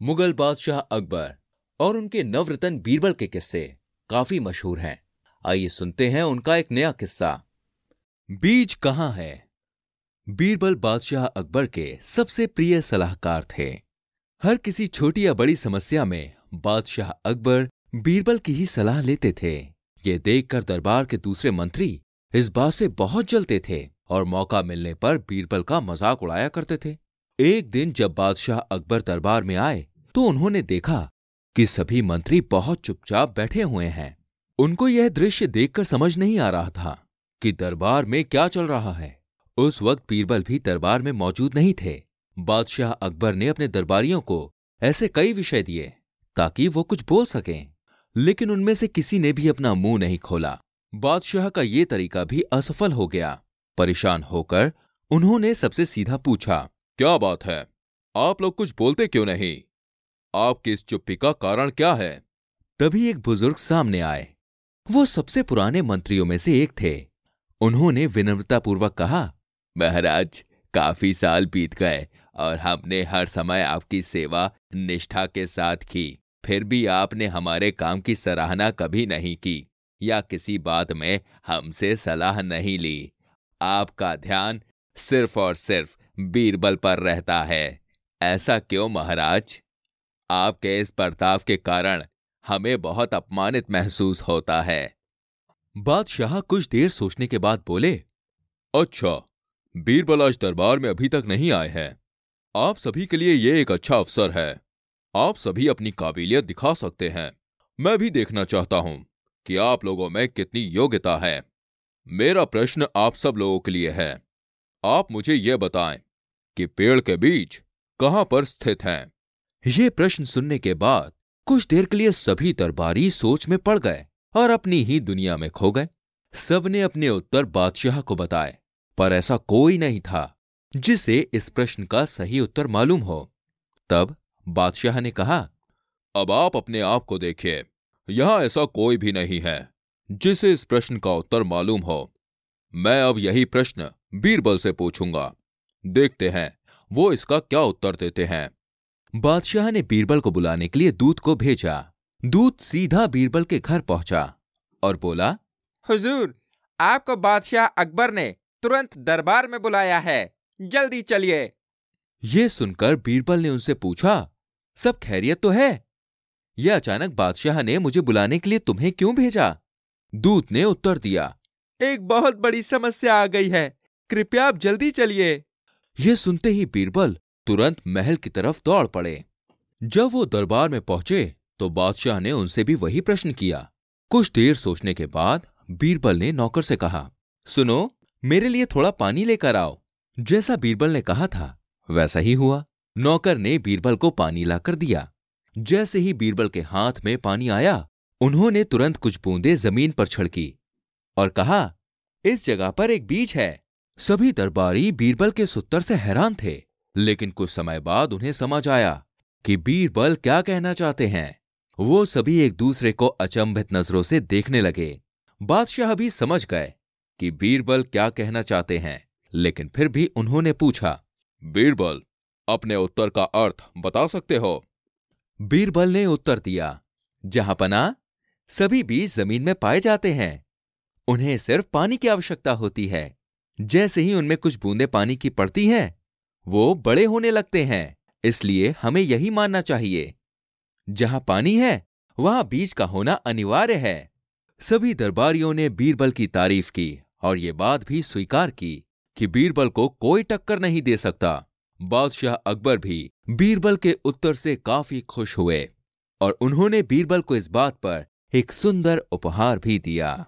Mughal बादशाह अकबर और उनके नवरतन बीरबल के किस्से काफ़ी मशहूर हैं। आइए सुनते हैं उनका एक नया किस्सा। बीज कहाँ है? बीरबल बादशाह अकबर के सबसे प्रिय सलाहकार थे। हर किसी छोटी या बड़ी समस्या में बादशाह अकबर बीरबल की ही सलाह लेते थे। ये देखकर दरबार के दूसरे मंत्री इस बात से बहुत जलते थे और मौका मिलने पर बीरबल का मज़ाक उड़ाया करते थे। एक दिन जब बादशाह अकबर दरबार में आए तो उन्होंने देखा कि सभी मंत्री बहुत चुपचाप बैठे हुए हैं। उनको यह दृश्य देखकर समझ नहीं आ रहा था कि दरबार में क्या चल रहा है। उस वक्त बीरबल भी दरबार में मौजूद नहीं थे। बादशाह अकबर ने अपने दरबारियों को ऐसे कई विषय दिए ताकि वो कुछ बोल सकें, लेकिन उनमें से किसी ने भी अपना मुँह नहीं खोला। बादशाह का ये तरीका भी असफल हो गया। परेशान होकर उन्होंने सबसे सीधा पूछा क्या बात है? आप लोग कुछ बोलते क्यों नहीं? आपकी इस चुप्पी का कारण क्या है? तभी एक बुज़ुर्ग सामने आए। वो सबसे पुराने मंत्रियों में से एक थे। उन्होंने विनम्रतापूर्वक कहा महाराज काफ़ी साल बीत गए और हमने हर समय आपकी सेवा निष्ठा के साथ की। फिर भी आपने हमारे काम की सराहना कभी नहीं की या किसी बात में हमसे सलाह नहीं ली। आपका ध्यान सिर्फ़ और सिर्फ़ बीरबल पर रहता है। ऐसा क्यों, महाराज? आपके इस बर्ताव के कारण हमें बहुत अपमानित महसूस होता है। बादशाह कुछ देर सोचने के बाद बोले अच्छा बीरबल आज दरबार में अभी तक नहीं आए हैं। आप सभी के लिए ये एक अच्छा अवसर है। आप सभी अपनी काबिलियत दिखा सकते हैं। मैं भी देखना चाहता हूँ कि आप लोगों में कितनी योग्यता है। मेरा प्रश्न आप सब लोगों के लिए है। आप मुझे यह बताएँ कि पेड़ के बीज कहाँ पर स्थित हैं? ये प्रश्न सुनने के बाद कुछ देर के लिए सभी दरबारी सोच में पड़ गए और अपनी ही दुनिया में खो गए। सबने अपने उत्तर बादशाह को बताए, पर ऐसा कोई नहीं था जिसे इस प्रश्न का सही उत्तर मालूम हो। तब बादशाह ने कहा, अब आप अपने आप को देखिए, यहाँ ऐसा कोई भी नहीं है जिसे इस प्रश्न का उत्तर मालूम हो। मैं अब यही प्रश्न बीरबल से पूछूँगा। देखते हैं। वो इसका क्या उत्तर देते हैं? बादशाह ने बीरबल को बुलाने के लिए दूत को भेजा। दूत सीधा बीरबल के घर पहुँचा और बोला हुजूर आपको बादशाह अकबर ने तुरंत दरबार में बुलाया है। जल्दी चलिए। ये सुनकर बीरबल ने उनसे पूछा सब खैरियत तो है? यह अचानक बादशाह ने मुझे बुलाने के लिए तुम्हें क्यों भेजा? दूत ने उत्तर दिया एक बहुत बड़ी समस्या आ गई है। कृपया आप जल्दी चलिए। यह सुनते ही बीरबल तुरंत महल की तरफ़ दौड़ पड़े। जब वो दरबार में पहुँचे तो बादशाह ने उनसे भी वही प्रश्न किया। कुछ देर सोचने के बाद बीरबल ने नौकर से कहा, सुनो, मेरे लिए थोड़ा पानी लेकर आओ। जैसा बीरबल ने कहा था, वैसा ही हुआ। नौकर ने बीरबल को पानी लाकर दिया। जैसे ही बीरबल के हाथ में पानी आया, उन्होंने तुरंत कुछ बूंदे ज़मीन पर छिड़की और कहा, इस जगह पर एक बीज है। सभी दरबारी बीरबल के सुत्तर से हैरान थे, लेकिन कुछ समय बाद उन्हें समझ आया कि बीरबल क्या कहना चाहते हैं। वो सभी एक दूसरे को अचंभित नज़रों से देखने लगे। बादशाह भी समझ गए कि बीरबल क्या कहना चाहते हैं, लेकिन फिर भी उन्होंने पूछा, बीरबल, अपने उत्तर का अर्थ बता सकते हो? बीरबल ने उत्तर दिया, जहाँ पना सभी बीज ज़मीन में पाए जाते हैं। उन्हें सिर्फ़ पानी की आवश्यकता होती है। जैसे ही उनमें कुछ बूंदे पानी की पड़ती हैं, वो बड़े होने लगते हैं। इसलिए हमें यही मानना चाहिए। जहाँ पानी है, वहाँ बीज का होना अनिवार्य है। सभी दरबारियों ने बीरबल की तारीफ़ की और ये बात भी स्वीकार की कि बीरबल को कोई टक्कर नहीं दे सकता। बादशाह अकबर भी बीरबल के उत्तर से काफ़ी खुश हुए और उन्होंने बीरबल को इस बात पर एक सुंदर उपहार भी दिया।